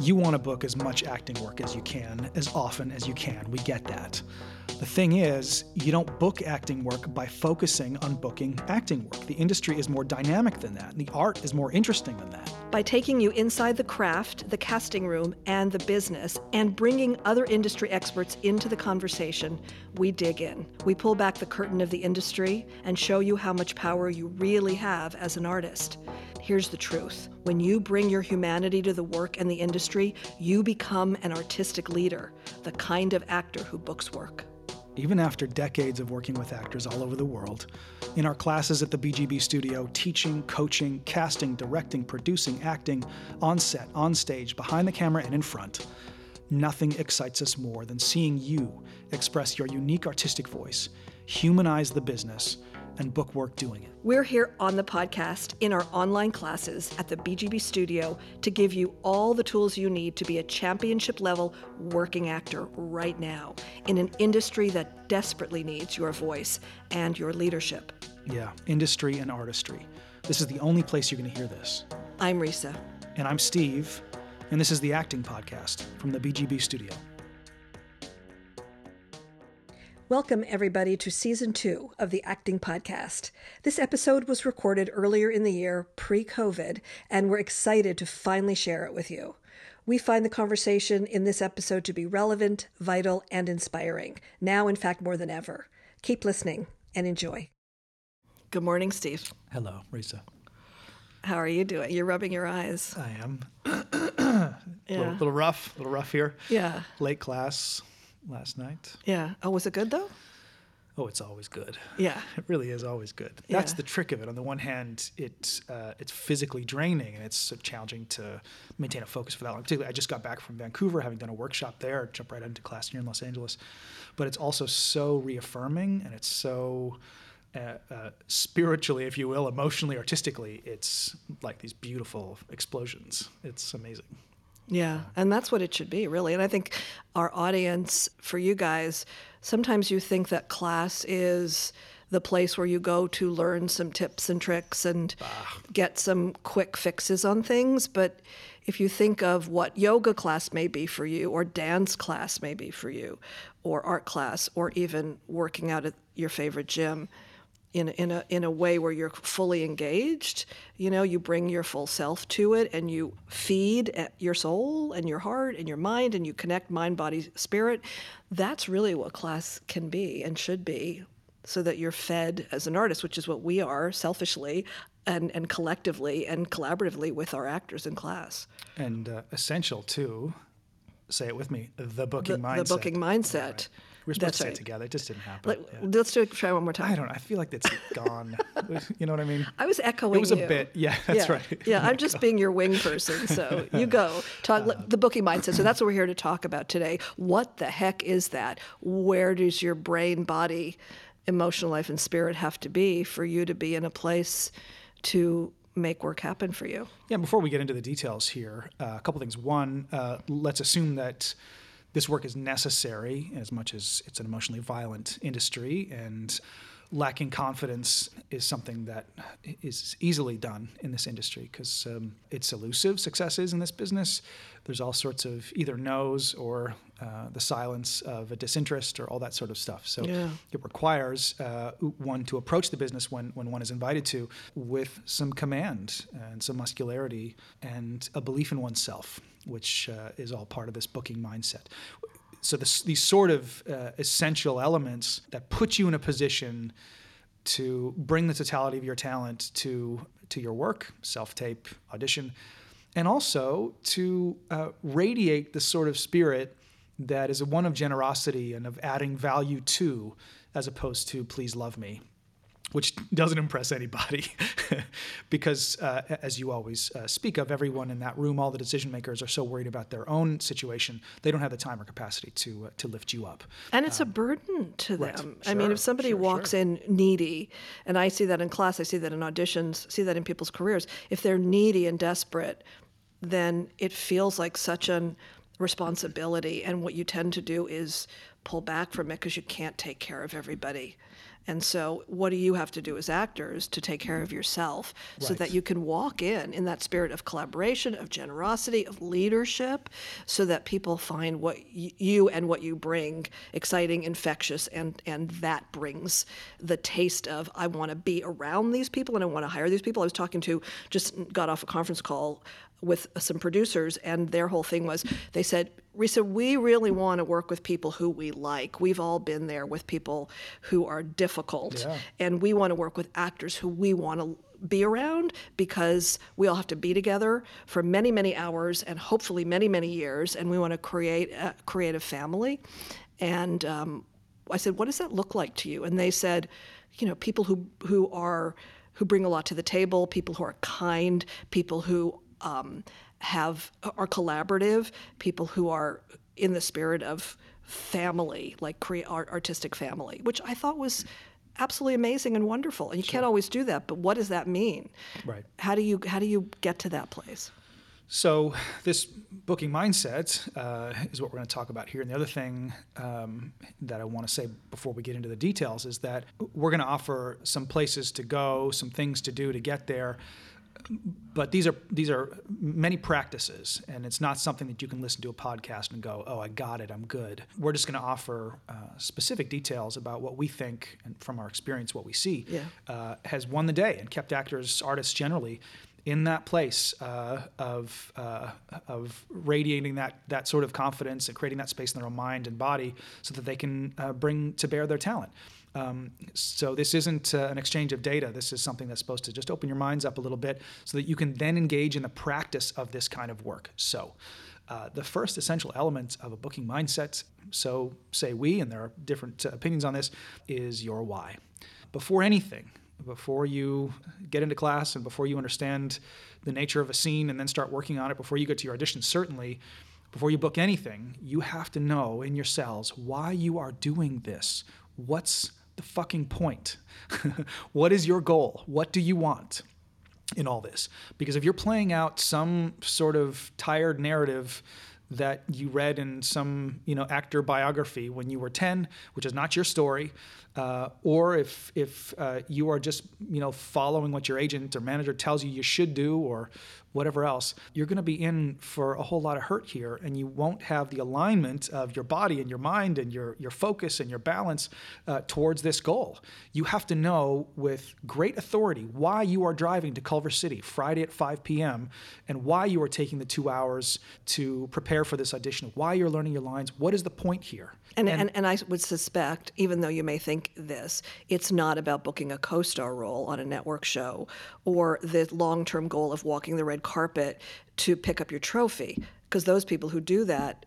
You want to book as much acting work as you can, as often as you can. We get that. The thing is, you don't book acting work by focusing on booking acting work. The industry is more dynamic than that, and the art is more interesting than that. By taking you inside the craft, the casting room, and the business, and bringing other industry experts into the conversation, we dig in. We pull back the curtain of the industry and show you how much power you really have as an artist. Here's the truth when you bring your humanity to the work and the industry, you become an artistic leader, the kind of actor who books work even after decades of working with actors all over the world. In our classes at the BGB studio, teaching, coaching, casting, directing, producing, acting, on set, on stage, behind the camera, and in front, nothing excites us more than seeing you express your unique artistic voice, humanize the business, and book work doing it. We're here on the podcast in our online classes at the BGB studio to give you all the tools you need to be a championship level working actor right now in an industry that desperately needs your voice and your leadership. Yeah, industry and artistry. This is the only place you're going to hear this. I'm Risa. And I'm Steve, and this is the Acting Podcast from the BGB studio. Welcome, everybody, to season two of the Acting Podcast. This episode was recorded earlier in the year, pre COVID, and we're excited to finally share it with you. We find the conversation in this episode to be relevant, vital, and inspiring, now, in fact, more than ever. Keep listening and enjoy. Good morning, Steve. Hello, Risa. How are you doing? You're rubbing your eyes. I am. yeah. little, little rough, a little rough here. Yeah. Late class, last night. Yeah. Oh, was it good though? Oh, it's always good. Yeah, it really is always good. Yeah. That's the trick of it. On the one hand, it's uh, it's physically draining and it's so challenging to maintain a focus for that long. Particularly, I just got back from Vancouver, having done a workshop there, jump right into class here in Los Angeles. But it's also so reaffirming and it's so uh, uh, spiritually, if you will, emotionally, artistically, it's like these beautiful explosions. It's amazing. Yeah, and that's what it should be, really. And I think our audience, for you guys, sometimes you think that class is the place where you go to learn some tips and tricks and ah. get some quick fixes on things. But if you think of what yoga class may be for you, or dance class may be for you, or art class, or even working out at your favorite gym, in in a in a way where you're fully engaged. You know, you bring your full self to it, and you feed your soul and your heart and your mind, and you connect mind, body, spirit. That's really what class can be and should be, so that you're fed as an artist, which is what we are selfishly. And, and collectively and collaboratively with our actors in class. And uh, essential to, say it with me, the booking the, mindset. The booking mindset. Right. We are supposed That's to right. it together. It just didn't happen. Let, yeah. Let's do it. Try one more time. I don't know. I feel like it's gone. you know what I mean? I was echoing. It was a you. bit. Yeah, that's yeah. right. Yeah, I'm just being your wing person. So you go talk Uh, the booking mindset. So that's what we're here to talk about today. What the heck is that? Where does your brain, body, emotional life, and spirit have to be for you to be in a place to make work happen for you? Yeah. Before we get into the details here, uh, a couple things. One, uh, let's assume that this work is necessary as much as it's an emotionally violent industry and lacking confidence is something that is easily done in this industry because um, it's elusive success is in this business. There's all sorts of either no's or uh, the silence of a disinterest or all that sort of stuff. So Yeah. it requires uh, one to approach the business when, when one is invited to with some command and some muscularity and a belief in oneself which uh, is all part of this booking mindset. So this, these sort of uh, essential elements that put you in a position to bring the totality of your talent to to your work, self tape, audition, and also to uh, radiate the sort of spirit that is one of generosity and of adding value to, as opposed to please love me which doesn't impress anybody because uh, as you always uh, speak of everyone in that room all the decision makers are so worried about their own situation they don't have the time or capacity to uh, to lift you up And it's a burden to right. them. I mean, if somebody sure, walks sure. in needy, and I see that in class, I see that in auditions, see that in people's careers, if they're needy and desperate, then it feels like such an responsibility. And what you tend to do is pull back from it because you can't take care of everybody. And so, what do you have to do as actors to take care of yourself so that you can walk in in that spirit of collaboration, of generosity, of leadership, so that people find what y- you and what you bring exciting, infectious, and and that brings the taste of I want to be around these people and I want to hire these people. I was talking to just got off a conference call with some producers, and their whole thing was they said, Risa, we really want to work with people who we like. We've all been there with people who are difficult, Yeah. and we want to work with actors who we want to be around because we all have to be together for many, many hours and hopefully many, many years, and we want to create a creative family. And um, I said, "What does that look like to you?" And they said, "You know, people who who are who bring a lot to the table, people who are kind, people who um, have are collaborative, people who are in the spirit of family, like crea- art, artistic family, which I thought was absolutely amazing and wonderful. And you can't always do that, but what does that mean? Right. How do you how do you get to that place? So this booking mindset uh, is what we're going to talk about here. And the other thing um, that I want to say before we get into the details is that we're going to offer some places to go, some things to do to get there. But these are these are many practices, and it's not something that you can listen to a podcast and go, "Oh, I got it, I'm good." We're just going to offer uh, specific details about what we think, and from our experience, what we see Yeah. uh, has won the day and kept actors, artists generally, in that place uh, of uh, of radiating that that sort of confidence and creating that space in their own mind and body, so that they can uh, bring to bear their talent. Um, so this isn't uh, an exchange of data. This is something that's supposed to just open your minds up a little bit, so that you can then engage in the practice of this kind of work. So. Uh, the first essential element of a booking mindset, so say we, and there are different uh, opinions on this, is your why. Before anything, before you get into class and before you understand the nature of a scene and then start working on it, before you get to your audition, certainly, before you book anything, you have to know in your cells why you are doing this. What's the fucking point? what is your goal? What do you want? in all this because if you're playing out some sort of tired narrative that you read in some you know actor biography when you were 10 which is not your story uh, or if if uh, you are just you know following what your agent or manager tells you you should do or whatever else you're going to be in for a whole lot of hurt here and you won't have the alignment of your body and your mind and your your focus and your balance uh, towards this goal you have to know with great authority why you are driving to Culver City Friday at 5 p.m. and why you are taking the two hours to prepare for this audition, why you're learning your lines. What is the point here? And, and, and, I would suspect, even though you may think this, it's not about booking a co star role on a network show or the long term goal of walking the red carpet to pick up your trophy. Because those people who do that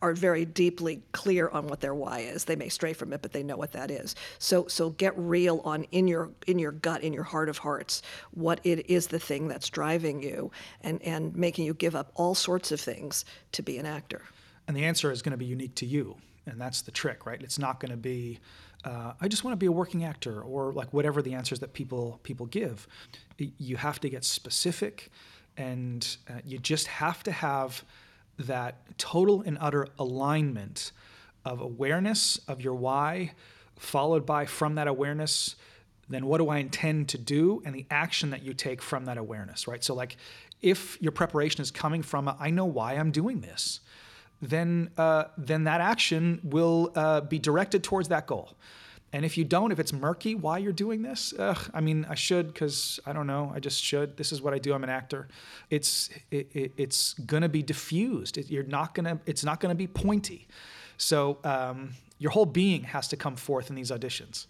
are very deeply clear on what their why is. They may stray from it, but they know what that is. So so get real on in your in your gut, in your heart of hearts, what it is the thing that's driving you and, and making you give up all sorts of things to be an actor. And the answer is going to be unique to you. And that's the trick, right? It's not going to be, uh, I just want to be a working actor or like whatever the answers that people people give. You have to get specific and uh, you just have to have that total and utter alignment of awareness of your why, followed by from that awareness, then what do I intend to do and the action that you take from that awareness, right? So, like, if your preparation is coming from, a, I know why I'm doing this, then uh, then that action will uh, be directed towards that goal. And if you don't, if it's murky why you're doing this, ugh, I mean, I should because I don't know. I just should. This is what I do. I'm an actor. It's it, it, it's gonna be diffused. It, you're not gonna. It's not gonna be pointy. So um, your whole being has to come forth in these auditions.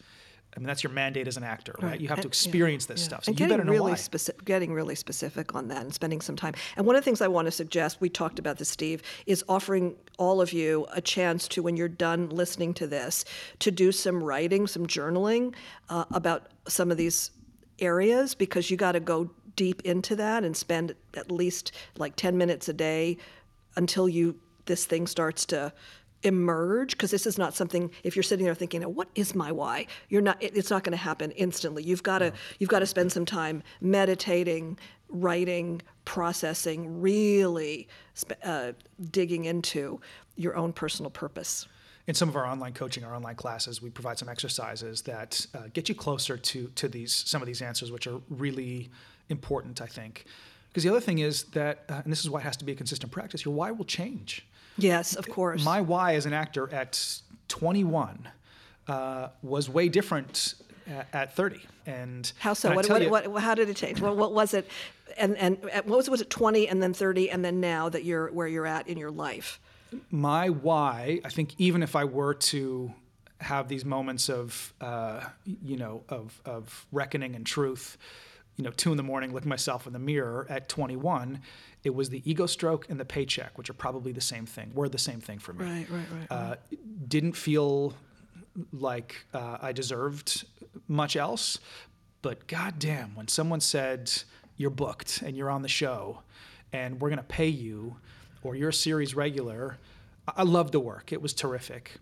I mean, that's your mandate as an actor, right? You have to And- yeah, experience this yeah. stuff. So and you better know really why. specific, getting really specific on that, and spending some time. And one of the things I want to suggest, we talked about this, Steve, is offering all of you a chance to, when you're done listening to this, to do some writing, some journaling uh, about some of these areas, because you got to go deep into that and spend at least like 10 minutes a day until you this thing starts to emerge because this is not something if you're sitting there thinking what is my why you're not it- it's not going to happen instantly you've got to you've got to spend some time meditating writing processing really uh, digging into your own personal purpose in some of our online coaching, our online classes, we provide some exercises that uh, get you closer to to these some of these answers, which are really important, I think. Because the other thing is that, uh, and this is why it has to be a consistent practice. Your why will change. Yes, of course. My why as an actor at 21 uh, was way different at, at 30. And how so? and What, what, you- what, how did it change? What, what was it? And and uh, what was it? Was it 20 and then 30 and then now that you're where you're at in your life? my why, I think even if I were to have these moments of, uh, you know, of, of reckoning and truth, you know, two in the morning, looking myself in the mirror at 21, it was the ego stroke and the paycheck, which are probably the same thing. Were the same thing for me. Right, right, right. Uh, didn't feel like uh, I deserved much else, but goddamn, when someone said you're booked and you're on the show, and we're gonna pay you, or you're a series regular, I I loved the work. It was terrific.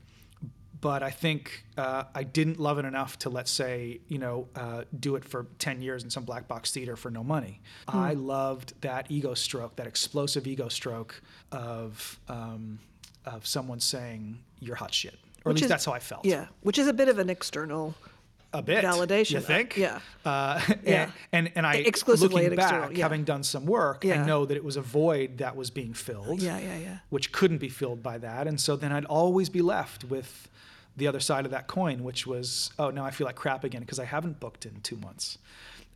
But I think uh, I didn't love it enough to, let's say, you know, uh, do it for 10 years in some black box theater for no money. I loved that ego stroke, that explosive ego stroke of, um, of someone saying, you're hot shit. Or at least is- that's how I felt. Yeah, which is a bit of an external. A bit. Validation, You think? yeah. Uh, Yeah. And, and, and I, Exclusively looking back, external, yeah. having done some work, Yeah. I know that it was a void that was being filled. Yeah, yeah, yeah. which couldn't be filled by that. And so then I'd always be left with the other side of that coin, which was, oh, now I feel like crap again because I haven't booked in two months.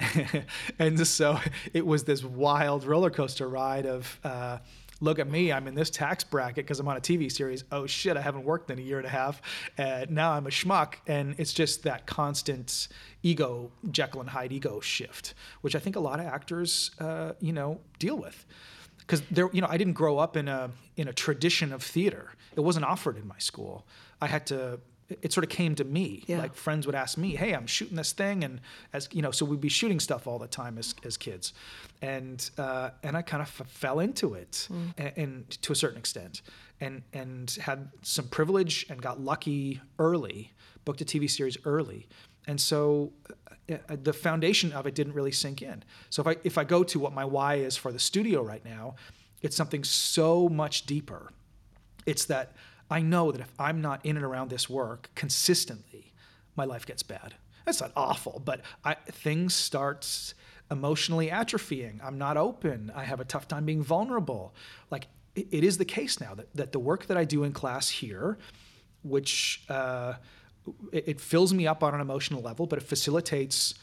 and so it was this wild roller coaster ride of, uh, look at me, I'm in this tax bracket because I'm on a TV series. Oh shit, I haven't worked in a year and a half. Uh, now I'm a schmuck. And it's just that constant ego, Jekyll and Hyde ego shift, which I think a lot of actors, uh, you know, deal with because there you know i didn't grow up in a in a tradition of theater it wasn't offered in my school i had to it sort of came to me Yeah. like friends would ask me hey i'm shooting this thing and as you know so we'd be shooting stuff all the time as, as kids and uh, and i kind of f- fell into it and, and to a certain extent and and had some privilege and got lucky early booked a tv series early and so uh, uh, the foundation of it didn't really sink in. So if I if I go to what my why is for the studio right now, it's something so much deeper. It's that I know that if I'm not in and around this work consistently, my life gets bad. That's not awful, but I, things start emotionally atrophying. I'm not open. I have a tough time being vulnerable. Like it, it is the case now that, that the work that I do in class here, which uh, it, it fills me up on an emotional level, but it facilitates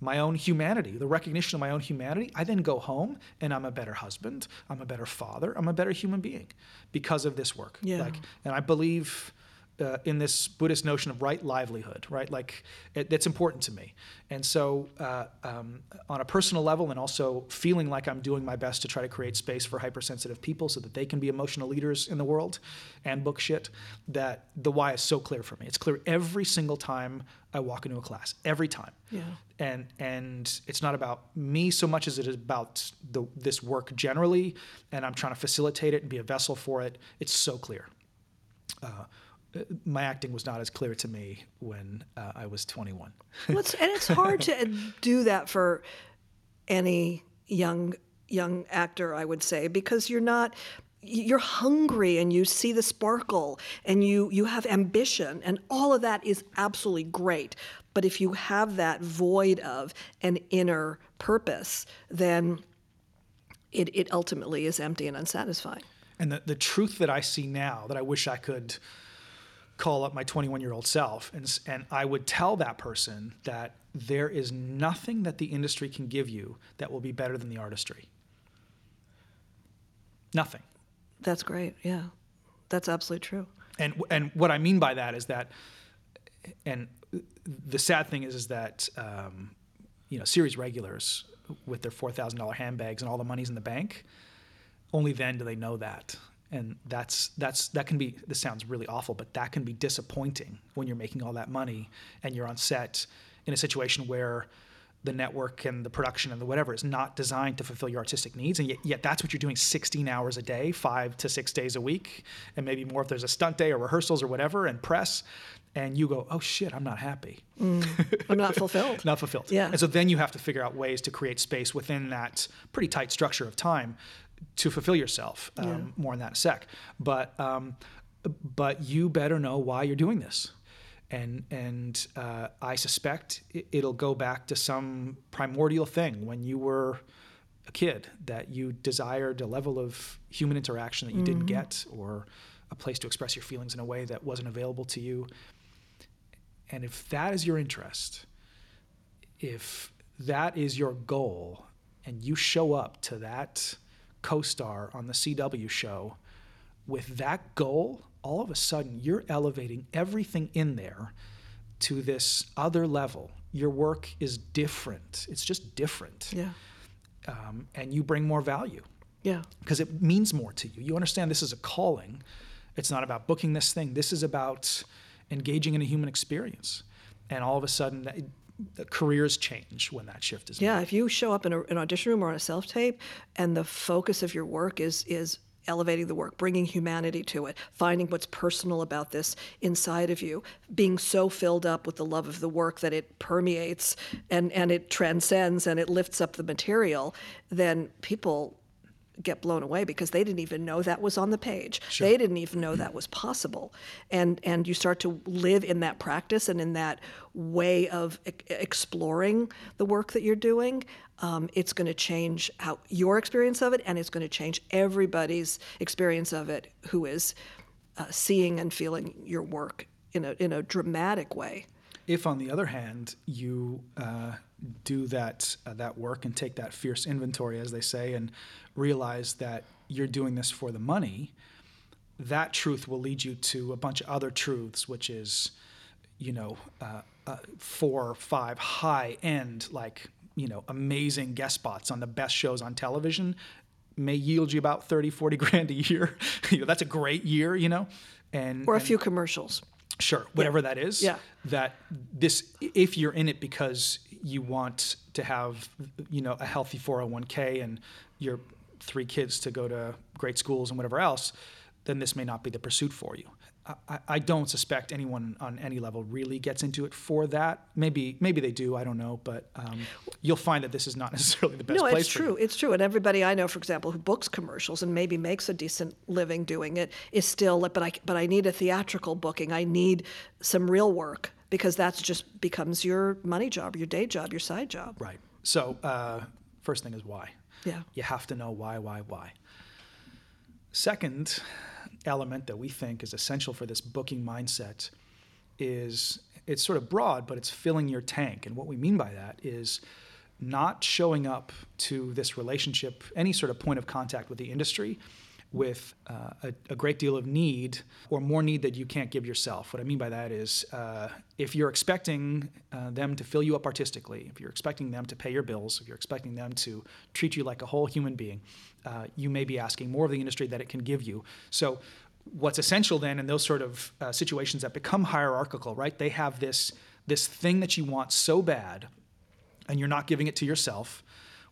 my own humanity, the recognition of my own humanity. I then go home and I'm a better husband, I'm a better father, I'm a better human being because of this work. Yeah. Like, and I believe uh, in this Buddhist notion of right livelihood, right? Like it, that's important to me. And so, uh, um, on a personal level, and also feeling like I'm doing my best to try to create space for hypersensitive people so that they can be emotional leaders in the world and book shit, that the why is so clear for me. It's clear every single time I walk into a class, every time. Yeah. And and it's not about me so much as it is about the this work generally, and I'm trying to facilitate it and be a vessel for it. It's so clear. Uh, my acting was not as clear to me when uh, I was 21. Well, it's, and it's hard to do that for any young young actor, I would say, because you're not you're hungry and you see the sparkle and you you have ambition and all of that is absolutely great. But if you have that void of an inner purpose, then it, it ultimately is empty and unsatisfying. And the, the truth that I see now that I wish I could call up my 21 year old self and, and I would tell that person that there is nothing that the industry can give you that will be better than the artistry. Nothing. That's great. Yeah. That's absolutely true. And and what I mean by that is that, and the sad thing is is that um, you know series regulars with their four thousand dollar handbags and all the money's in the bank, only then do they know that, and that's that's that can be. This sounds really awful, but that can be disappointing when you're making all that money and you're on set in a situation where the network and the production and the whatever is not designed to fulfill your artistic needs and yet, yet that's what you're doing 16 hours a day five to six days a week and maybe more if there's a stunt day or rehearsals or whatever and press and you go oh shit i'm not happy mm. I'm not fulfilled. not fulfilled Yeah. and so then you have to figure out ways to create space within that pretty tight structure of time to fulfill yourself um, more on that in a sec but um, but you better know why you're doing this. And, and uh, I suspect it'll go back to some primordial thing when you were a kid that you desired a level of human interaction that you mm-hmm. didn't get or a place to express your feelings in a way that wasn't available to you. And if that is your interest, if that is your goal, and you show up to that co star on the CW show with that goal, all of a sudden you're elevating everything in there to this other level. Your work is different. It's just different. Yeah. Um, and you bring more value. Yeah. Because it means more to you. You understand this is a calling. It's not about booking this thing. This is about engaging in a human experience. And all of a sudden, careers change when that shift is yeah made. if you show up in a, an audition room or on a self tape and the focus of your work is is elevating the work, bringing humanity to it, finding what's personal about this inside of you, being so filled up with the love of the work that it permeates and, and it transcends and it lifts up the material, then people get blown away because they didn't even know that was on the page. Sure. They didn't even know that was possible. And and you start to live in that practice and in that way of e- exploring the work that you're doing. Um, it's going to change how your experience of it, and it's going to change everybody's experience of it who is uh, seeing and feeling your work in a in a dramatic way. If, on the other hand, you uh, do that uh, that work and take that fierce inventory, as they say, and realize that you're doing this for the money, that truth will lead you to a bunch of other truths, which is, you know, uh, uh, four or five high end, like, you know, amazing guest spots on the best shows on television may yield you about 30, 40 grand a year. you know, that's a great year, you know, and or a and, few commercials. Sure, whatever yeah. that is. Yeah. That this, if you're in it because you want to have, you know, a healthy 401k and your three kids to go to great schools and whatever else, then this may not be the pursuit for you. I, I don't suspect anyone on any level really gets into it for that. Maybe maybe they do. I don't know, but um, you'll find that this is not necessarily the best. No, it's true. It's true. And everybody I know, for example, who books commercials and maybe makes a decent living doing it, is still. But I but I need a theatrical booking. I need some real work because that's just becomes your money job, your day job, your side job. Right. So uh, first thing is why. Yeah. You have to know why, why, why. Second element that we think is essential for this booking mindset is it's sort of broad, but it's filling your tank. And what we mean by that is not showing up to this relationship, any sort of point of contact with the industry, with uh, a, a, great deal of need or more need that you can't give yourself. What I mean by that is uh, if you're expecting uh, them to fill you up artistically, if you're expecting them to pay your bills, if you're expecting them to treat you like a whole human being, uh, you may be asking more of the industry that it can give you. So, what's essential then in those sort of uh, situations that become hierarchical, right? They have this this thing that you want so bad, and you're not giving it to yourself,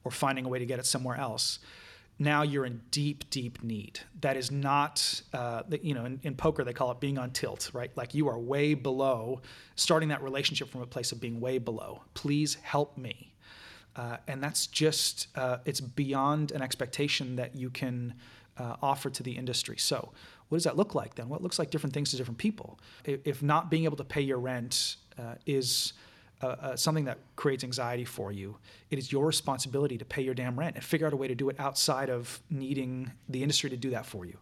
or finding a way to get it somewhere else now you're in deep, deep need. That is not, uh, you know, in, in, poker they call it being on tilt, right? Like you are way below, starting that relationship from a place of being way below. Please help me. Uh, and that's just, uh, it's beyond an expectation that you can uh, offer to the industry. So, what does that look like then? What looks like different things to different people? If not being able to pay your rent uh, is uh, uh, something that creates anxiety for you, it is your responsibility to pay your damn rent and figure out a way to do it outside of needing the industry to do that for you.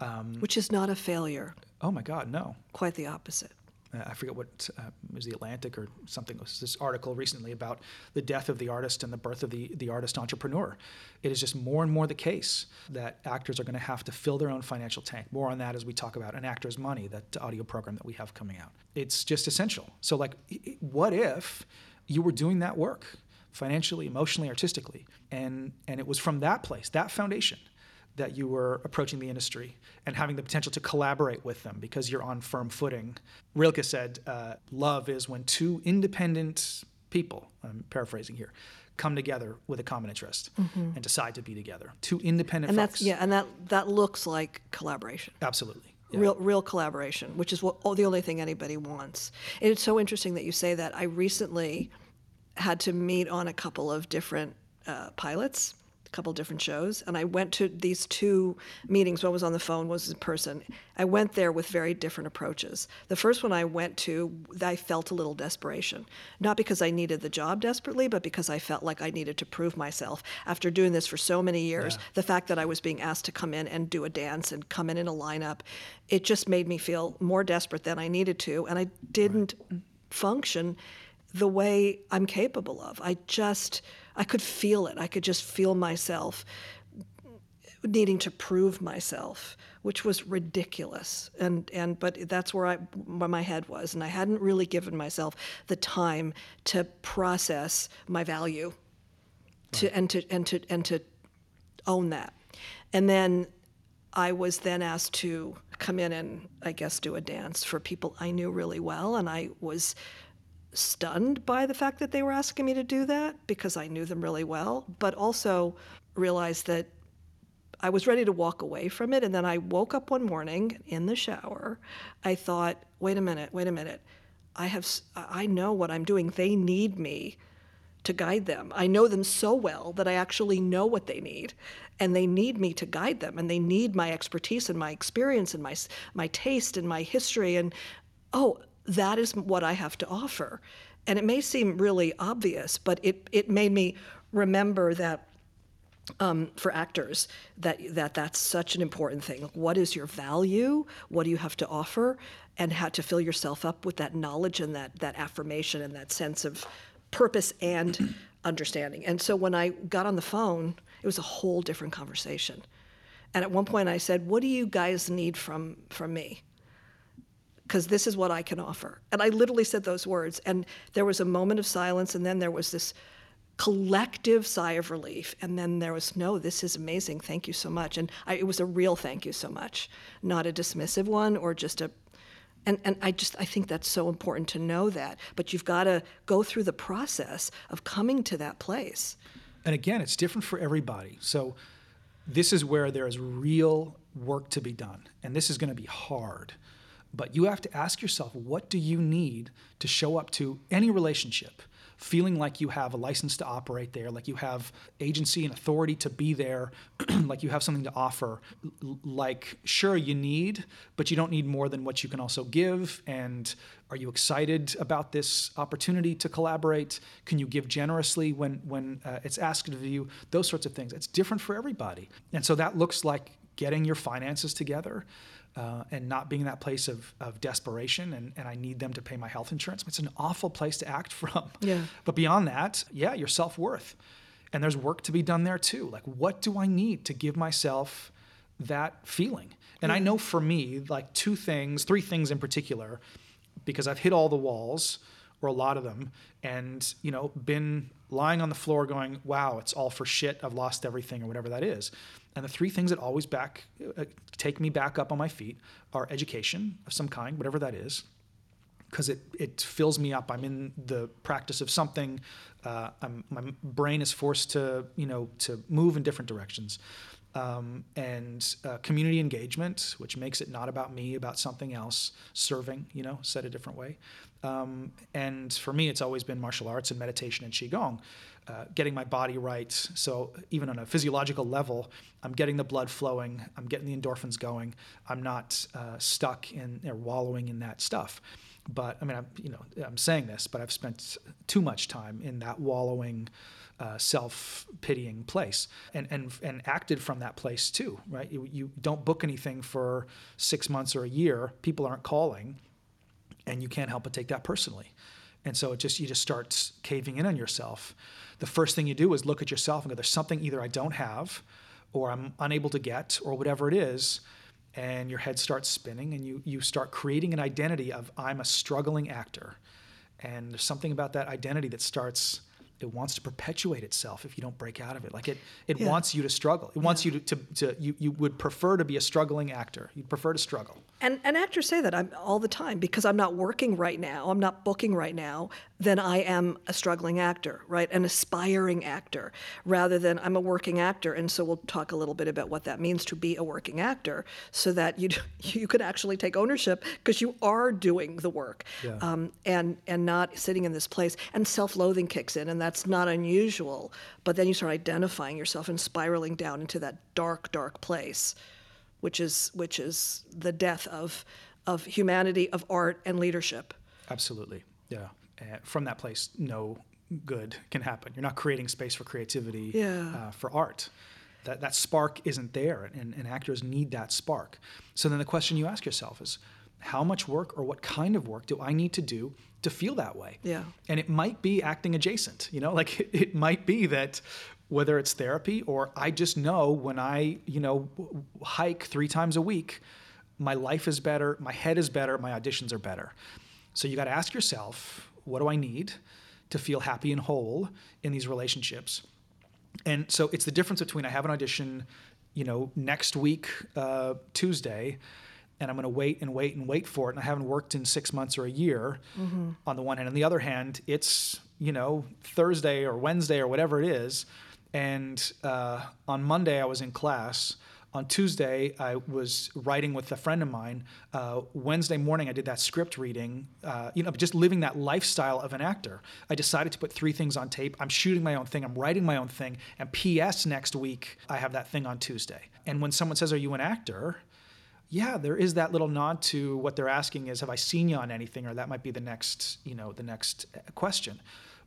Um, Which is not a failure. Oh my God, no. Quite the opposite uh, I forget what uh, was the Atlantic or something. Was this article recently about the death of the artist and the birth of the the artist entrepreneur. It is just more and more the case that actors are going to have to fill their own financial tank. More on that as we talk about an actor's money, that audio program that we have coming out. It's just essential. So, like, what if you were doing that work financially, emotionally, artistically, and and it was from that place, that foundation that you were approaching the industry and having the potential to collaborate with them because you're on firm footing. Rilke said, uh, Love is when two independent people, I'm paraphrasing here, come together with a common interest mm-hmm. and decide to be together. Two independent and folks. that's yeah, and that that looks like collaboration. Absolutely. Yeah. Real, real collaboration, which is what, oh, the only thing anybody wants. And it's so interesting that you say that. I recently had to meet on a couple of different uh, pilots couple different shows, and I went to these two meetings. One was on the phone, one was in person. I went there with very different approaches. The first one I went to, I felt a little desperation, not because I needed the job desperately, but because I felt like I needed to prove myself. After doing this for so many years, Yeah. the fact that I was being asked to come in and do a dance and come in in a lineup, it just made me feel more desperate than I needed to, and I didn't function the way I'm capable of. I just, I could feel it. I could just feel myself needing to prove myself, which was ridiculous. And and but that's where I where my head was, and I hadn't really given myself the time to process my value, to and to and to and to own that. And then I was then asked to come in and I guess do a dance for people I knew really well, and I was stunned by the fact that they were asking me to do that because I knew them really well, but also realized that I was ready to walk away from it. And then I woke up one morning in the shower. I thought, wait a minute, wait a minute. I have, I know what I'm doing. They need me to guide them. I know them so well that I actually know what they need, and they need me to guide them, and they need my expertise and my experience and my my taste and my history. And oh, that is what I have to offer. And it may seem really obvious, but it it made me remember that um, for actors that that that's such an important thing. What is your value? What do you have to offer? And how to fill yourself up with that knowledge and that that affirmation and that sense of purpose and understanding. And so when I got on the phone, it was a whole different conversation. And at one point I said, "What do you guys need from from me?" Because this is what I can offer. And I literally said those words. And there was a moment of silence, and then there was this collective sigh of relief. And then there was, no, this is amazing. Thank you so much. And I, it was a real thank you so much, not a dismissive one or just a. And, and I just I think that's so important to know that. But you've got to go through the process of coming to that place. And again, it's different for everybody. So this is where there is real work to be done. And this is going to be hard. But you have to ask yourself, what do you need to show up to any relationship? Feeling like you have a license to operate there, like you have agency and authority to be there, like you have something to offer. Like, sure, you need, but you don't need more than what you can also give. And are you excited about this opportunity to collaborate? Can you give generously when when uh, it's asked of you? Those sorts of things. It's different for everybody, and so that looks like getting your finances together. Uh, and not being in that place of, of desperation and, and I need them to pay my health insurance. It's an awful place to act from. Yeah. But beyond that, yeah, your self worth. And there's work to be done there too. Like, what do I need to give myself that feeling? And I know for me, like two things, three things in particular, because I've hit all the walls or a lot of them and, you know, been lying on the floor going, wow, it's all for shit. I've lost everything or whatever that is. And the three things that always back uh, take me back up on my feet are education of some kind, whatever that is, because it, it fills me up. I'm in the practice of something. Uh, I'm, my brain is forced to you know to move in different directions, um, and uh, community engagement, which makes it not about me, about something else. Serving, you know, said a different way. Um, and for me, it's always been martial arts and meditation and qigong. Uh, getting my body right. So even on a physiological level, I'm getting the blood flowing. I'm getting the endorphins going. I'm not uh, stuck in or wallowing in that stuff. But I mean, I'm, you know, I'm saying this, but I've spent too much time in that wallowing, uh, self-pitying place, and and and acted from that place too, right? You, you don't book anything for six months or a year. People aren't calling, and you can't help but take that personally. And so it just you just start caving in on yourself. The first thing you do is look at yourself and go, "There's something either I don't have, or I'm unable to get, or whatever it is." and your head starts spinning and you you start creating an identity of I'm a struggling actor. And there's something about that identity that starts it wants to perpetuate itself if you don't break out of it. Like it it Yeah. wants you to struggle. It wants you to, to, to you, you would prefer to be a struggling actor. You'd prefer to struggle. And, and actors say that I'm all the time because I'm not working right now. I'm not booking right now. Than I am a struggling actor, right? An aspiring actor, rather than I'm a working actor. And so we'll talk a little bit about what that means to be a working actor, so that you you can actually take ownership because you are doing the work, Yeah. um, and and not sitting in this place. And self-loathing kicks in, and that's not unusual. But then you start identifying yourself and spiraling down into that dark, dark place, which is which is the death of of humanity, of art, and leadership. Absolutely. Yeah. And from that place, no good can happen. You're not creating space for creativity, Yeah. uh, for art. That, that spark isn't there, and, and actors need that spark. So then the question you ask yourself is how much work or what kind of work do I need to do to feel that way? Yeah. And it might be acting adjacent, you know, like it, it might be that whether it's therapy or I just know when I, you know, w- hike three times a week, my life is better, my head is better, my auditions are better. So you got to ask yourself, what do I need to feel happy and whole in these relationships? And so it's the difference between I have an audition, you know, next week, uh, Tuesday, and I'm going to wait and wait and wait for it, and I haven't worked in six months or a year. On the one hand, on the other hand, it's you know Thursday or Wednesday or whatever it is, and uh, on Monday I was in class. On Tuesday, I was writing with a friend of mine. Uh, Wednesday morning, I did that script reading. Uh, you know, just living that lifestyle of an actor. I decided to put three things on tape. I'm shooting my own thing. I'm writing my own thing. And P.S. Next week, I have that thing on Tuesday. And when someone says, "Are you an actor?" yeah, there is that little nod to what they're asking is, have I seen you on anything? Or that might be the next, you know, the next uh, question.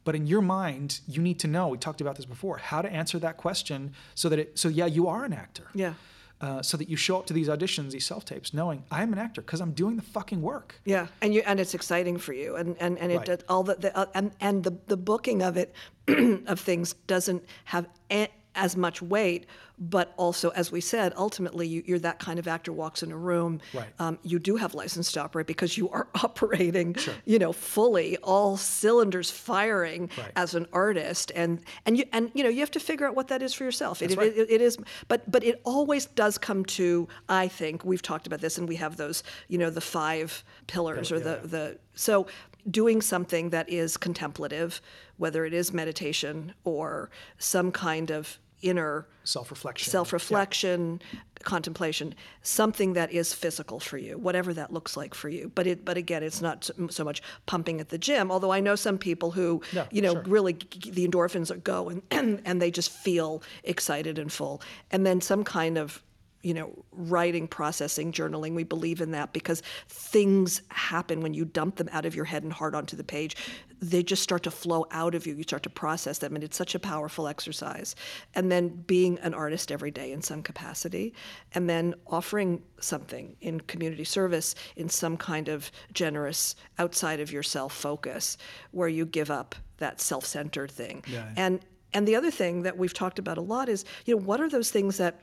But in your mind, you need to know. We talked about this before. How to answer that question so that it. So yeah, you are an actor. Yeah. Uh, so that you show up to these auditions, these self tapes, knowing I'm an actor because I'm doing the fucking work. Yeah, and you and it's exciting for you, and and and it Right. all the, the uh, and and the the booking of it of things doesn't have a, as much weight, but also as we said, ultimately you, you're that kind of actor walks in a room. Right. Um, you do have license to operate because you are operating, you know, fully, all cylinders firing Right. as an artist, and and you and you know you have to figure out what that is for yourself. It, right. it, it is, but but it always does come to. I think we've talked about this, and we have those, you know, the five pillars or Yeah, the yeah. the so doing something that is contemplative, whether it is meditation or some kind of inner Self reflection. self-reflection contemplation something that is physical for you whatever that looks like for you but it but again it's not so- much pumping at the gym although i know some people who Yeah, you know sure. really the endorphins are go and and they just feel excited and full and then some kind of you know writing processing journaling we believe in that because things happen when you dump them out of your head and heart onto the page. They just start to flow out of you. You start to process them and it's such a powerful exercise. And then being an artist every day in some capacity and then offering something in community service in some kind of generous outside of yourself focus where you give up that self-centered thing. Yeah. and and the other thing that we've talked about a lot is you know what are those things that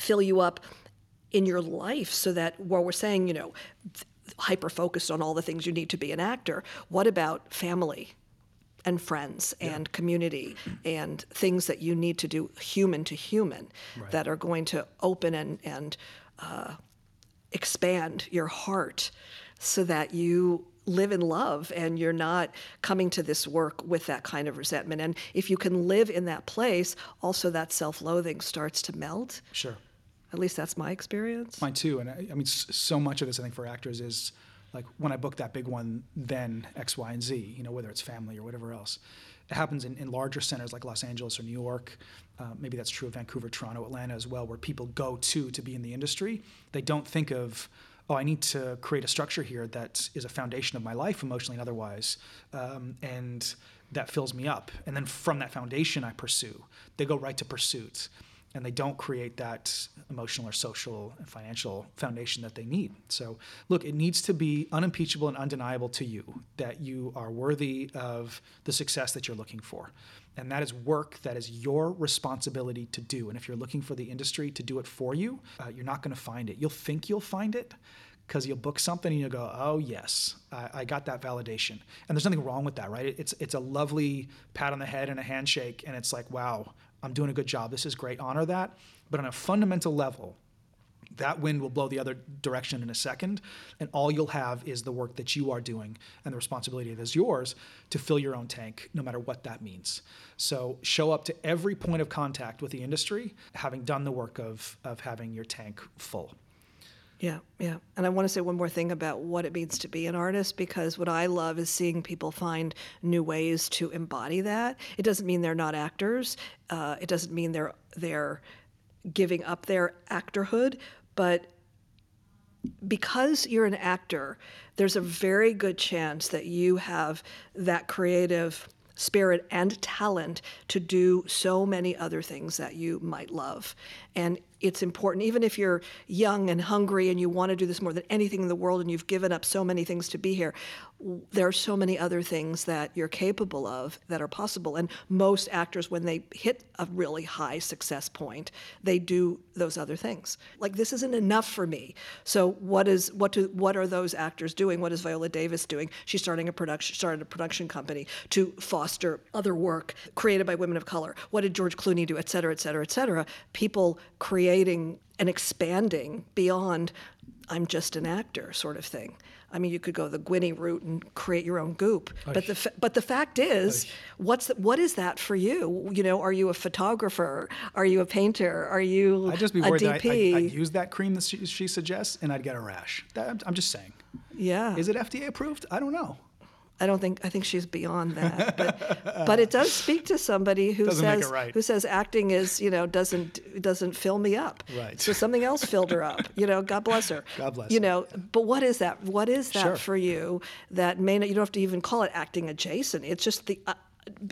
fill you up in your life so that while we're saying, you know, hyper focused on all the things you need to be an actor, what about family and friends and community and things that you need to do human to human that are going to open and, and uh, expand your heart so that you live in love and you're not coming to this work with that kind of resentment. And if you can live in that place, also that self loathing starts to melt. Sure. At least that's my experience. Mine too. And I, I mean, so much of this, I think, for actors is like when I book that big one, then X, Y, and Z, you know, whether it's family or whatever else. It happens in, in larger centers like Los Angeles or New York. Uh, maybe that's true of Vancouver, Toronto, Atlanta as well, where people go to to be in the industry. They don't think of, oh, I need to create a structure here that is a foundation of my life, emotionally and otherwise, um, and that fills me up. And then from that foundation, I pursue. They go right to pursuit and they don't create that emotional or social and financial foundation that they need. So, look, it needs to be unimpeachable and undeniable to you that you are worthy of the success that you're looking for. And that is work that is your responsibility to do. And if you're looking for the industry to do it for you, uh, you're not going to find it. You'll think you'll find it because you'll book something and you'll go, oh yes, I, I got that validation. And there's nothing wrong with that, right? It's it's a lovely pat on the head and a handshake, and it's like, wow, I'm doing a good job. This is great. Honor that. But on a fundamental level, that wind will blow the other direction in a second and all you'll have is the work that you are doing and the responsibility that is yours to fill your own tank no matter what that means so show up to every point of contact with the industry having done the work of, of having your tank full yeah, yeah. And I want to say one more thing about what it means to be an artist because what I love is seeing people find new ways to embody that. It doesn't mean they're not actors. Uh, it doesn't mean they're they're giving up their actorhood, but because you're an actor, there's a very good chance that you have that creative spirit and talent to do so many other things that you might love. And it's important, even if you're young and hungry and you want to do this more than anything in the world and you've given up so many things to be here, there are so many other things that you're capable of that are possible. And most actors, when they hit a really high success point, they do those other things. Like this isn't enough for me. So what is what do what are those actors doing? What is Viola Davis doing? She's starting a production started a production company to foster other work created by women of color. What did George Clooney do? Et cetera, et cetera, et cetera. People creating and expanding beyond I'm just an actor sort of thing. I mean, you could go the Gwinny route and create your own goop. But the fa- but the fact is, what's the, what is that for you? You know, are you a photographer? Are you a painter? Are you I'd just be a worried that I, I'd use that cream that she, she suggests and I'd get a rash. That, I'm just saying. yeah, Is it FDA approved? I don't know. I don't think I think she's beyond that, but but it does speak to somebody who Doesn't says right. who says acting is you know doesn't doesn't fill me up. Right. So something else filled her up. You know, God bless her. God bless You her. know, but what is that? What is that Sure. for you? That may not. You don't have to even call it acting adjacent. It's just the. Uh,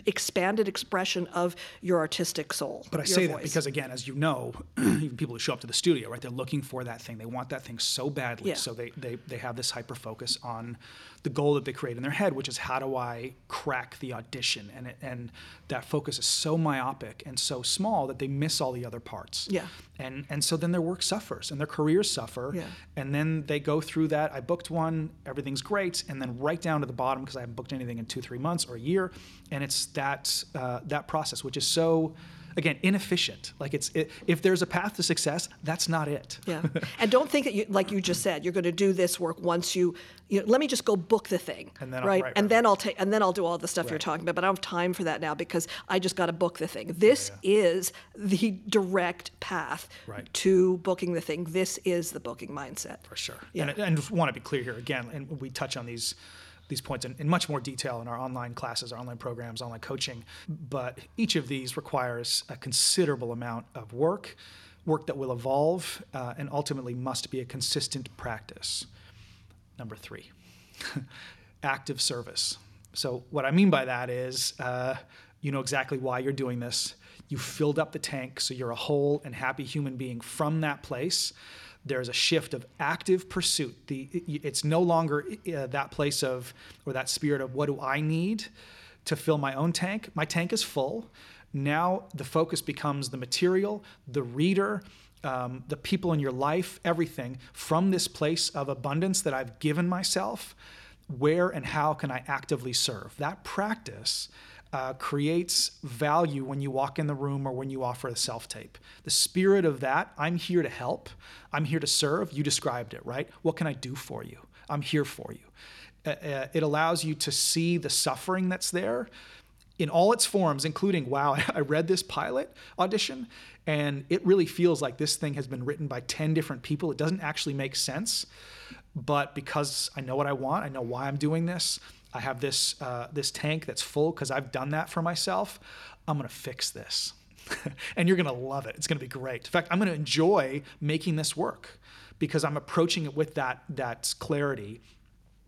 expanded expression of your artistic soul. But I say that because, again, as you know, even people who show up to the studio, right, they're looking for that thing. They want that thing so badly. Yeah. So they, they, they have this hyper focus on the goal that they create in their head, which is how do I crack the audition? And, it, and that focus is so myopic and so small that they miss all the other parts. Yeah. And, and so then their work suffers and their careers suffer. Yeah. And then they go through that. I booked one, everything's great. And then right down to the bottom, because I haven't booked anything in two, three months or a year. And it's that, uh, that process, which is so, again, inefficient. Like it's, it, if there's a path to success, that's not it. Yeah, and don't think that you, like you just said, you're going to do this work once you, you know, let me just go book the thing, And then I'll- right? right, and right, then I'll take, and then I'll do all the stuff you're talking about. But I don't have time for that now because I just got to book the thing. This is the direct path Right. to booking the thing. This is the booking mindset. for sure. Yeah. And, and just want to be clear here again, and we touch on these these points in, in much more detail in our online classes, our online programs, online coaching. But each of these requires a considerable amount of work, work that will evolve, uh, and ultimately must be a consistent practice. Number three, active service. So, what I mean by that is uh, you know exactly why you're doing this. You filled up the tank, so you're a whole and happy human being from that place. There's a shift of active pursuit. The, it's no longer uh, that place of, or that spirit of, what do I need to fill my own tank? My tank is full. Now the focus becomes the material, the reader, um, the people in your life, everything from this place of abundance that I've given myself. Where and how can I actively serve? That practice uh, creates value when you walk in the room or when you offer a self tape. The spirit of that, I'm here to help, I'm here to serve. You described it, right? What can I do for you? I'm here for you. Uh, uh, it allows you to see the suffering that's there in all its forms, including, wow, I read this pilot audition and it really feels like this thing has been written by 10 different people. It doesn't actually make sense. But because I know what I want, I know why I'm doing this, I have this, uh, this tank that's full because I've done that for myself. I'm to fix this. and you're to love it. It's to be great. In fact, I'm to enjoy making this work because I'm approaching it with that, that clarity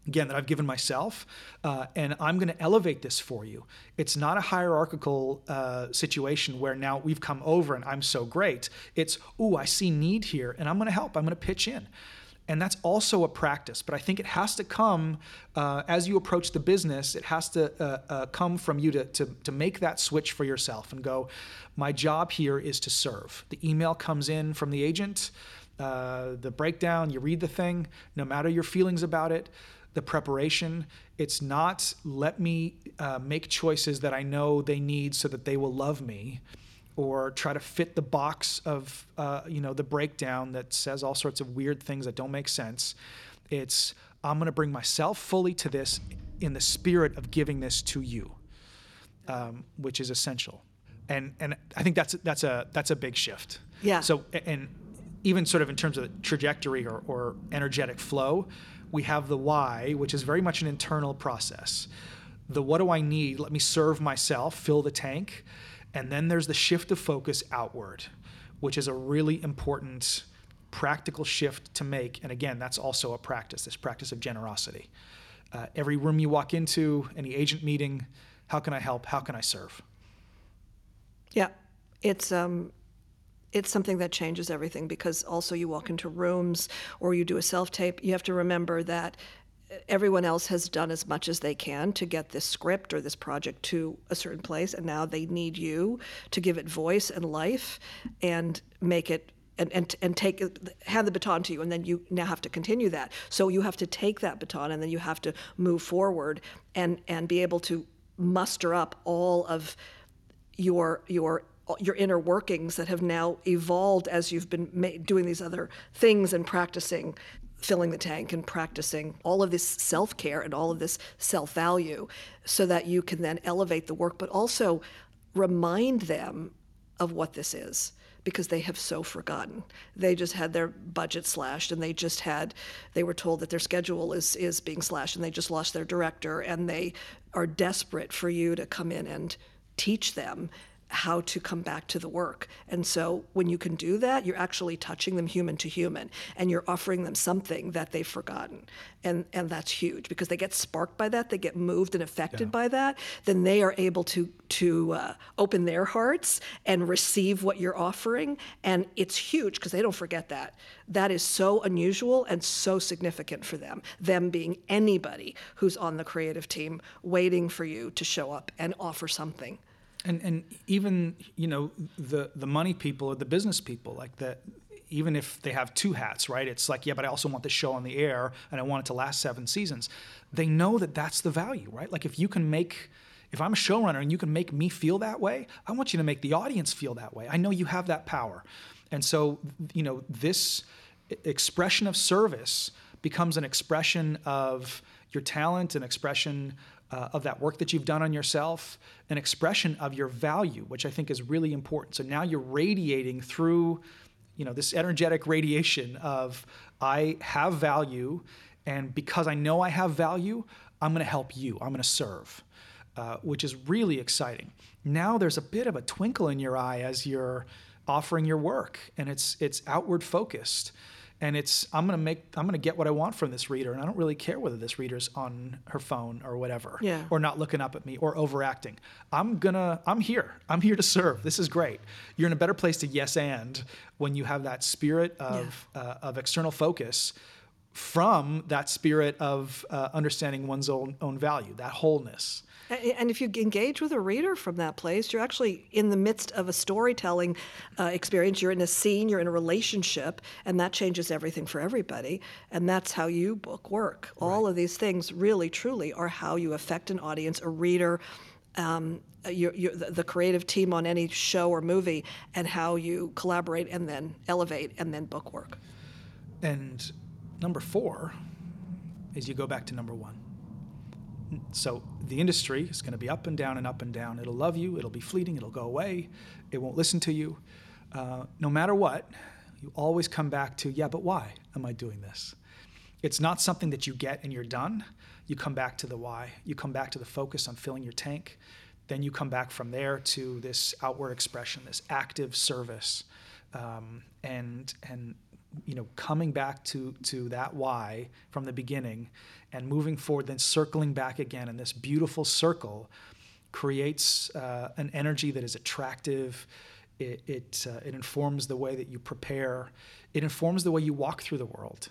again that I've given myself, uh, and I'm going to elevate this for you. It's not a hierarchical uh, situation where now we've come over and I'm so great. It's oh I see need here, and I'm going to help. I'm going to pitch in. And that's also a practice, but I think it has to come uh, as you approach the business. It has to uh, uh, come from you to, to, to make that switch for yourself and go, my job here is to serve. The email comes in from the agent, uh, the breakdown, you read the thing, no matter your feelings about it, the preparation. It's not let me uh, make choices that I know they need so that they will love me. Or try to fit the box of uh, you know the breakdown that says all sorts of weird things that don't make sense. It's I'm going to bring myself fully to this in the spirit of giving this to you, um, which is essential. And and I think that's that's a that's a big shift. Yeah. So and even sort of in terms of trajectory or, or energetic flow, we have the why, which is very much an internal process. The what do I need? Let me serve myself, fill the tank. And then there's the shift of focus outward, which is a really important practical shift to make. And again, that's also a practice, this practice of generosity. Uh, every room you walk into, any agent meeting, how can I help? How can I serve? Yeah, it's um, it's something that changes everything because also you walk into rooms or you do a self tape. You have to remember that everyone else has done as much as they can to get this script or this project to a certain place and now they need you to give it voice and life and make it and, and, and take hand the baton to you and then you now have to continue that. So you have to take that baton and then you have to move forward and and be able to muster up all of your your your inner workings that have now evolved as you've been ma- doing these other things and practicing filling the tank and practicing all of this self care and all of this self value so that you can then elevate the work, but also remind them of what this is because they have so forgotten. They just had their budget slashed and they just had they were told that their schedule is is being slashed and they just lost their director and they are desperate for you to come in and teach them how to come back to the work. And so when you can do that, you're actually touching them human to human and you're offering them something that they've forgotten. And and that's huge because they get sparked by that, they get moved and affected yeah. by that, then they are able to to uh, open their hearts and receive what you're offering and it's huge because they don't forget that. That is so unusual and so significant for them. Them being anybody who's on the creative team waiting for you to show up and offer something and and even you know the the money people or the business people like that even if they have two hats right? It's like yeah but i also want the show on the air and i want it to last seven seasons. They know that that's the value right? Like if you can make if i'm a showrunner and you can make me feel that way i want you to make the audience feel that way. I know you have that power. And so you know this expression of service becomes an expression of your talent an expression uh, of that work that you've done on yourself, an expression of your value, which I think is really important. So now you're radiating through, you know, this energetic radiation of I have value, and because I know I have value, I'm going to help you. I'm going to serve, uh, which is really exciting. Now there's a bit of a twinkle in your eye as you're offering your work, and it's it's outward focused and it's i'm going to make i'm going to get what i want from this reader and i don't really care whether this reader's on her phone or whatever yeah. or not looking up at me or overacting. I'm going to i'm here. I'm here to serve. This is great. You're in a better place to yes and when you have that spirit of yeah. uh, of external focus from that spirit of uh, understanding one's own own value that wholeness and if you engage with a reader from that place, you're actually in the midst of a storytelling uh, experience. You're in a scene, you're in a relationship, and that changes everything for everybody. And that's how you book work. Right. All of these things really, truly are how you affect an audience, a reader. Um, your, your, the creative team on any show or movie, and how you collaborate and then elevate and then book work. And number four is you go back to number one so the industry is going to be up and down and up and down. It'll love you, it'll be fleeting, it'll go away, it won't listen to you. Uh, no matter what, you always come back to, yeah, but why am I doing this? It's not something that you get and you're done. You come back to the why. You come back to the focus on filling your tank. Then you come back from there to this outward expression, this active service, um, and and you know coming back to to that why from the beginning and moving forward, then circling back again. And this beautiful circle creates uh, an energy that is attractive. It, it, uh, it informs the way that you prepare, it informs the way you walk through the world.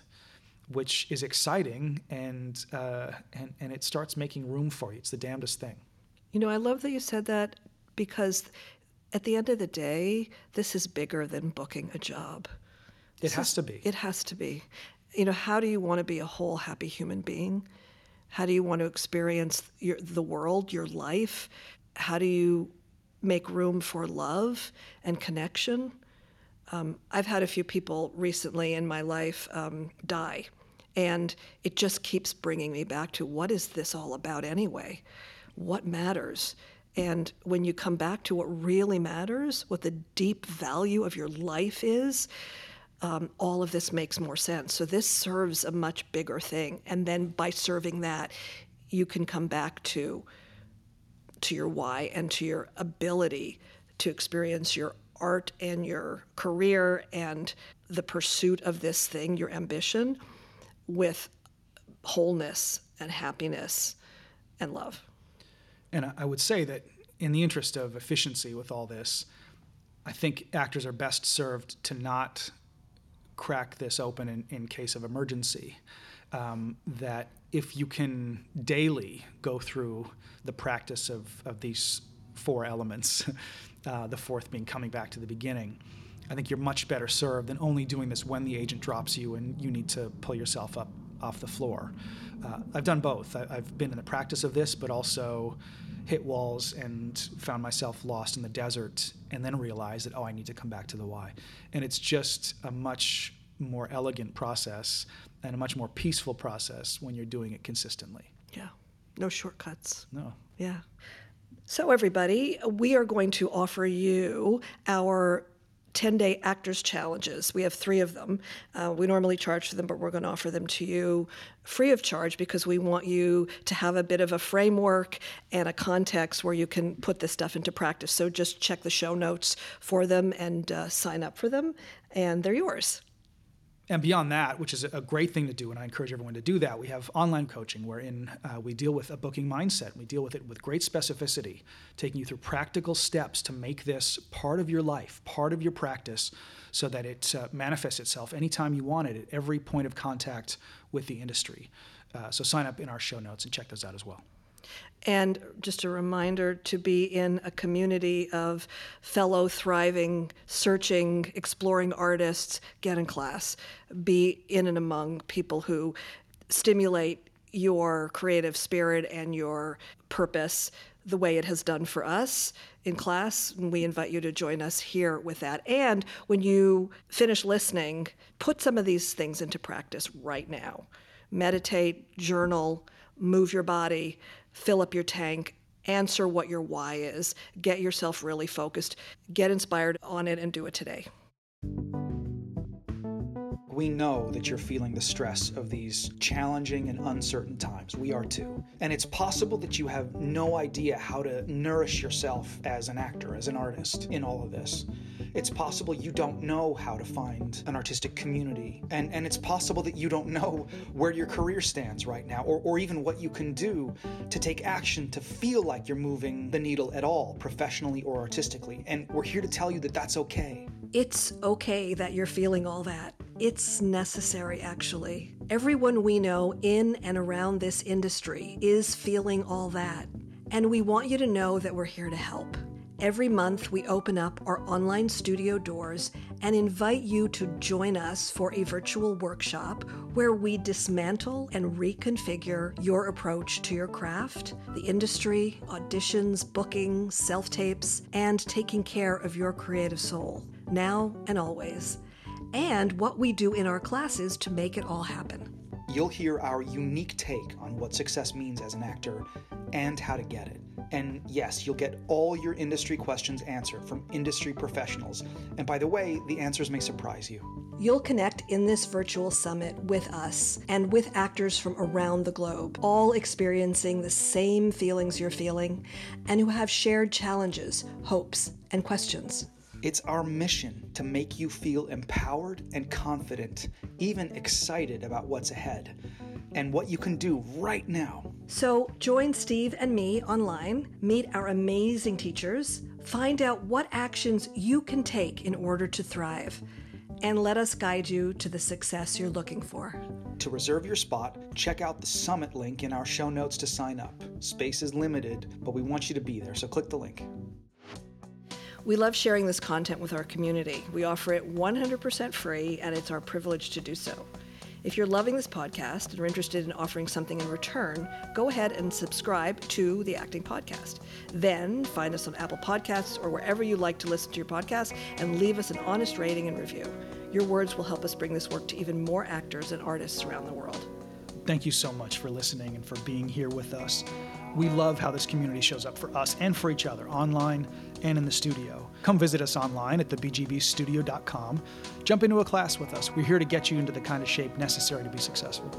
Which is exciting, and, uh, and and it starts making room for you. It's the damnedest thing. You know, I love that you said that because at the end of the day, this is bigger than booking a job. It this has to be. It has to be you know, how do you want to be a whole, happy human being? How do you want to experience your, the world, your life? How do you make room for love and connection. Um, I've had a few people recently in my life um, die, and it just keeps bringing me back to what is this all about anyway? What matters? And when you come back to what really matters, what the deep value of your life is, um, all of this makes more sense. So this serves a much bigger thing, and then by serving that, you can come back to to your why and to your ability to experience your art and your career and the pursuit of this thing, your ambition, with wholeness and happiness and love. And I would say that in the interest of efficiency with all this, I think actors are best served to not crack this open in, in case of emergency. Um, that if you can daily go through the practice of, of these four elements, uh, the fourth being coming back to the beginning, I think you're much better served than only doing this when the agent drops you and you need to pull yourself up off the floor. Uh, I've done both. I, have been in the practice of this, but also hit walls and found myself lost in the desert and then realized that, oh, I need to come back to the why. And it's just a much more elegant process and a much more peaceful process when you're doing it consistently. Yeah. No shortcuts. No. Yeah. So, everybody, we are going to offer you our 10 day actors challenges. We have three of them. Uh, we normally charge for them, but we're going to offer them to you free of charge because we want you to have a bit of a framework and a context where you can put this stuff into practice. So just check the show notes for them and uh, sign up for them, and they're yours and beyond that, which is a great thing to do, and I encourage everyone to do that, we have online coaching wherein uh, we deal with a booking mindset. We deal with it with great specificity, taking you through practical steps to make this part of your life, part of your practice, so that it uh, manifests itself anytime you want it at every point of contact with the industry. Uh, so sign up in our show notes and check those out as well. And just a reminder to be in a community of fellow thriving, searching, exploring artists, get in class. Be in and among people who stimulate your creative spirit and your purpose the way it has done for us in class. And we invite you to join us here with that. And when you finish listening, put some of these things into practice right now. Meditate, journal, move your body, fill up your tank, answer what your why is, get yourself really focused, get inspired on it, and do it today. We know that you're feeling the stress of these challenging and uncertain times. We are too. And it's possible that you have no idea how to nourish yourself as an actor, as an artist in all of this. It's possible you don't know how to find an artistic community. And, and it's possible that you don't know where your career stands right now, or, or even what you can do to take action to feel like you're moving the needle at all, professionally or artistically. And we're here to tell you that that's okay. It's okay that you're feeling all that. It's necessary, actually. Everyone we know in and around this industry is feeling all that. And we want you to know that we're here to help. Every month, we open up our online studio doors and invite you to join us for a virtual workshop where we dismantle and reconfigure your approach to your craft, the industry, auditions, booking, self tapes, and taking care of your creative soul, now and always, and what we do in our classes to make it all happen. You'll hear our unique take on what success means as an actor and how to get it. And yes, you'll get all your industry questions answered from industry professionals. And by the way, the answers may surprise you. You'll connect in this virtual summit with us and with actors from around the globe, all experiencing the same feelings you're feeling and who have shared challenges, hopes, and questions. It's our mission to make you feel empowered and confident, even excited about what's ahead and what you can do right now. So join Steve and me online, meet our amazing teachers, find out what actions you can take in order to thrive, and let us guide you to the success you're looking for. To reserve your spot, check out the summit link in our show notes to sign up. Space is limited, but we want you to be there, so click the link. We love sharing this content with our community. We offer it 100% free, and it's our privilege to do so. If you're loving this podcast and are interested in offering something in return, go ahead and subscribe to the Acting Podcast. Then find us on Apple Podcasts or wherever you like to listen to your podcast and leave us an honest rating and review. Your words will help us bring this work to even more actors and artists around the world. Thank you so much for listening and for being here with us. We love how this community shows up for us and for each other, online and in the studio. Come visit us online at thebgbstudio.com. Jump into a class with us. We're here to get you into the kind of shape necessary to be successful.